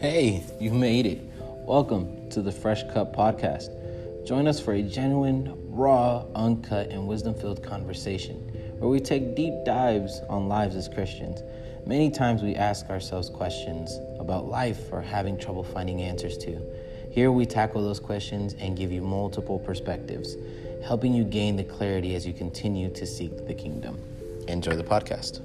Hey, you made it. Welcome to the Fresh Cut Podcast. Join us for a genuine, raw, uncut, and wisdom filled conversation where we take deep dives on lives as Christians. Many times we ask ourselves questions about life or having trouble finding answers to. Here we tackle those questions and give you multiple perspectives, helping you gain the clarity as you continue to seek the kingdom. Enjoy the podcast.